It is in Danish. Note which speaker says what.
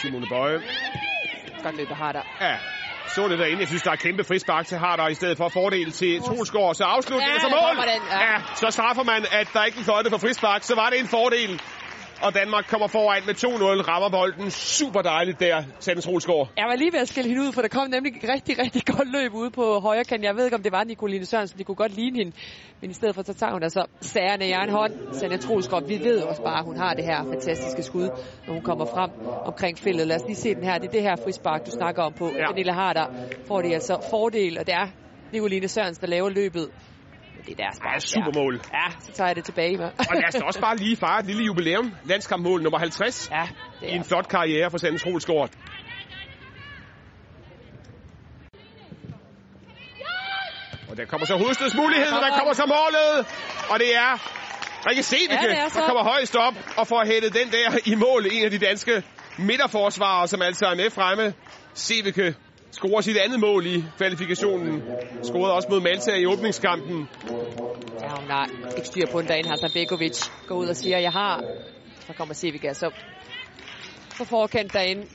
Speaker 1: Simone Bøje.
Speaker 2: Godt løbet Harder.
Speaker 1: Ja, så det derinde. Jeg synes, der er kæmpe frispark til Harder i stedet for fordel til Trulsgaard. Så afslutningen
Speaker 2: Ja,
Speaker 1: så
Speaker 2: der
Speaker 1: mål.
Speaker 2: den, ja.
Speaker 1: ja. så straffer man, at der ikke blev fløjtet for frispark. Så var det en fordel. Og Danmark kommer foran med 2-0. Rammer bolden super dejligt der, Sande Trulsgaard.
Speaker 2: Jeg var lige ved at skille hende ud, for der kom nemlig rigtig, rigtig godt løb ude på højre kant. Jeg ved ikke, om det var Nicoline Sørensen. De kunne godt ligne hende. Men i stedet for, så tager hun altså sagerne i egen hånd. Sande Trulsgaard, vi ved også bare, at hun har det her fantastiske skud, når hun kommer frem omkring feltet. Lad os lige se den her. Det er det her frispark, du snakker om på.
Speaker 1: Ja.
Speaker 2: Pernille Harder får de altså fordel, og det er Nicoline Sørensen, der laver løbet. Det er deres
Speaker 1: Ja, supermål.
Speaker 2: Ja, så tager jeg det tilbage med.
Speaker 1: Og lad os da også bare lige fejre et lille jubilæum. Landskampmål nummer 50.
Speaker 2: Ja, det
Speaker 1: I
Speaker 2: er
Speaker 1: en flot karriere for Sande Trulsgaard. Og der kommer så hovedstødsmuligheden, og der kommer så målet. Og det er Rikke Sevike,
Speaker 2: Ja, er
Speaker 1: der kommer højst op og får hættet den der i mål. En af de danske midterforsvarere, som altså er med fremme. Sevike scorer sit andet mål i kvalifikationen. Scorede også mod Malta i åbningskampen.
Speaker 2: Ja, hun har ikke styr på den derinde. Hassan Begovic går ud og siger, jeg har. Så kommer Civica så på forkant derinde.